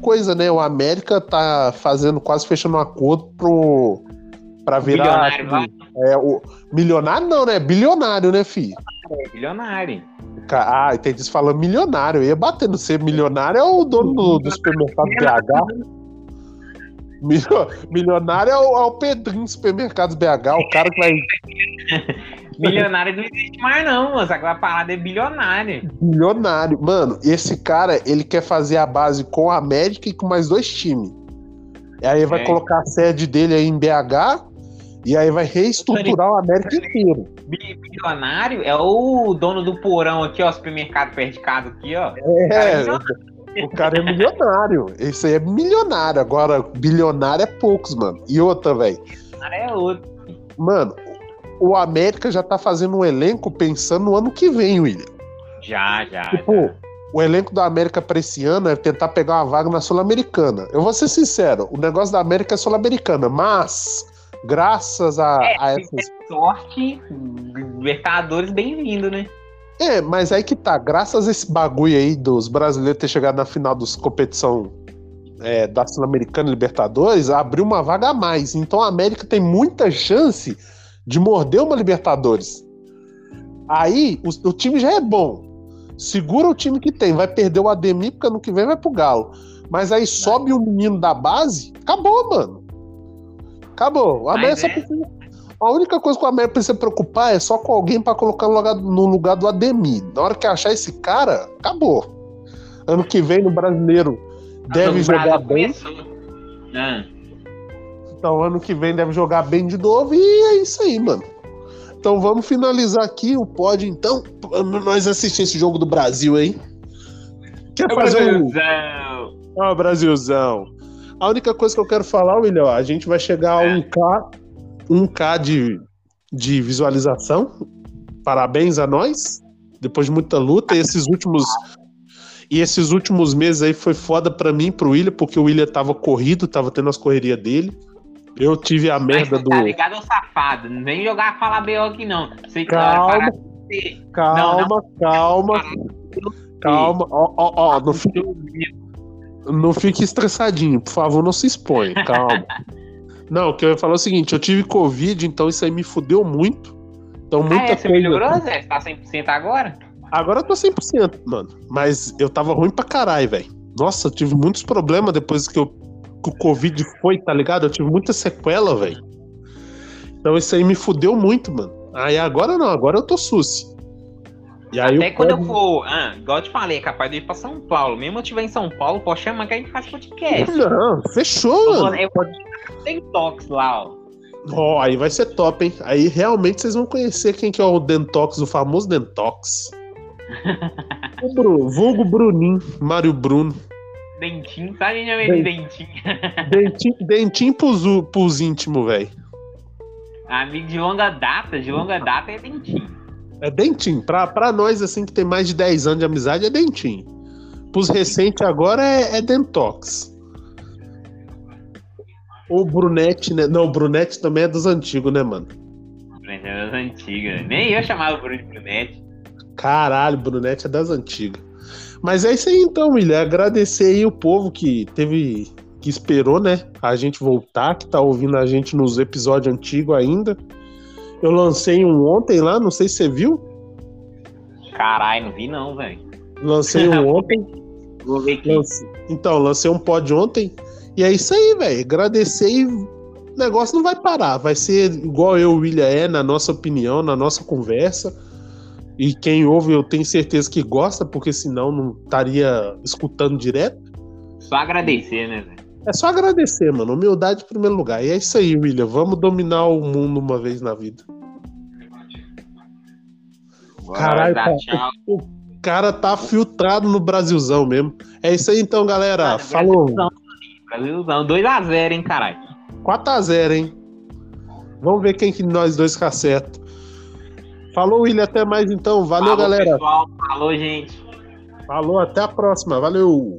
coisa, né? O América tá fazendo, quase fechando um acordo pro, pra virar. Bilionário lá. É, o, milionário não, né? Bilionário, né, filho? É, bilionário. Ah, entendi. Você falando milionário. Eu ia bater no ser milionário é o dono do, do supermercado BH. Milio- Milionário é o, é o Pedrinho dos supermercados BH, o cara que vai. Milionário não existe mais, não, moço. Aquela parada é bilionário. Milionário. Mano, esse cara, ele quer fazer a base com a América e com mais dois times. E aí vai É. colocar a sede dele aí em BH e aí vai reestruturar o América inteiro. Bi- Bilionário é o dono do porão aqui, ó, supermercado perto de casa aqui, ó. É, o cara é milionário. Esse aí é milionário. Agora, bilionário é poucos, mano. E outra, velho. Bilionário é outro. Mano, o América já tá fazendo um elenco pensando no ano que vem, William. Já, já. Tipo, já. o elenco da América pra esse ano é tentar pegar uma vaga na Sul-Americana. Eu vou ser sincero, o negócio da América é Sul-Americana, mas graças a, É, a essas. sorte, Libertadores, bem-vindo, né? É, mas aí que tá, graças a esse bagulho aí dos brasileiros ter chegado na final dos competição é, da Sul-Americana e Libertadores, abriu uma vaga a mais. Então a América tem muita chance de morder uma Libertadores. Aí o, o time já é bom. Segura o time que tem, vai perder o Ademir, porque ano que vem vai pro Galo. Mas aí sobe o menino da base, acabou, mano. Acabou. A América é. precisa- a única coisa que o América precisa preocupar é só com alguém pra colocar no lugar, no lugar do Ademir. Na hora que achar esse cara, acabou. Ano que vem no brasileiro deve O jogar bem. Ah, Então, ano que vem deve jogar bem de novo e é isso aí, mano. Então vamos finalizar aqui o pódio, então, nós assistir esse jogo do Brasil aí. Quer fazer um. Brasilzão. Ó, Brasilzão. A única coisa que eu quero falar, William, ó, a gente vai chegar a 1K, 1K de, de visualização. Parabéns a nós. Depois de muita luta, e esses últimos. E esses últimos meses aí foi foda pra mim pro William, porque o William tava corrido, tava tendo as correrias dele. Eu tive a merda Mas do. Tá ligado, ô safado? Não vem jogar falar B.O. aqui, não. Sei que Calma. parar de ser. Calma, calma, calma. Ó, ó, ó, não, fi- não fique estressadinho, por favor, não se expõe, calma. Não, o que eu ia falar é o seguinte: eu tive Covid, então isso aí me fudeu muito. Então, Ah, muita é, você coisa. melhorou, Zé? Você tá 100% agora? Agora eu tô 100%, mano. Mas eu tava ruim pra caralho, velho. Nossa, eu tive muitos problemas depois que, eu, que o Covid foi, tá ligado? Eu tive muita sequela, velho. Então isso aí me fudeu muito, mano. Aí agora não, agora eu tô suci. E aí Até o quando eu for, ah, igual eu te falei, é capaz de ir pra São Paulo. Mesmo eu estiver em São Paulo, pode chamar que a gente faz podcast. Não, fechou, Eu mano. eu vou tem toques lá, ó. Ó, aí vai ser top, hein? Aí realmente vocês vão conhecer quem que é o Dentox, o famoso Dentox. o Bruno, vulgo Bruninho, Mário Bruno. Dentinho, sabe? A gente chama ele de dentinho. Dentinho, dentinho pros, pros íntimos, velho. Amigo de longa data, de longa data é dentinho. É dentinho. Pra, pra nós, assim, que tem mais de 10 anos de amizade, é dentinho. Pros recentes agora é, é Dentox. O Brunete, né? Não, o Brunete também é dos antigos, né, mano? Brunete é das antigas. Nem eu chamava o Bruno de Brunete. Caralho, Brunete é das antigas. Mas é isso aí então, William. Agradecer aí o povo que teve. que esperou, né? A gente voltar, que tá ouvindo a gente nos episódios antigos ainda. Eu lancei um ontem lá, não sei se você viu. Caralho, não vi não, velho. Lancei um ontem. Vou ver aqui. Lance- Então, lancei um pod ontem. E é isso aí, velho. Agradecer e o negócio não vai parar. Vai ser igual eu e o William é, na nossa opinião, na nossa conversa. E quem ouve, eu tenho certeza que gosta, porque senão não estaria escutando direto. Só agradecer, né, velho? É só agradecer, mano. Humildade em primeiro lugar. E é isso aí, William. Vamos dominar o mundo uma vez na vida. Caralho, cara. tchau. O cara tá filtrado no Brasilzão mesmo. É isso aí então, galera. Mano, Falou. Brasilzão, Brasilzão. 2x0, hein, caralho. 4x0, hein? Vamos ver quem que nós dois ficar certo. Falou, William. Até mais então. Valeu, Falou, galera. Pessoal. Falou, gente. Falou, até a próxima. Valeu.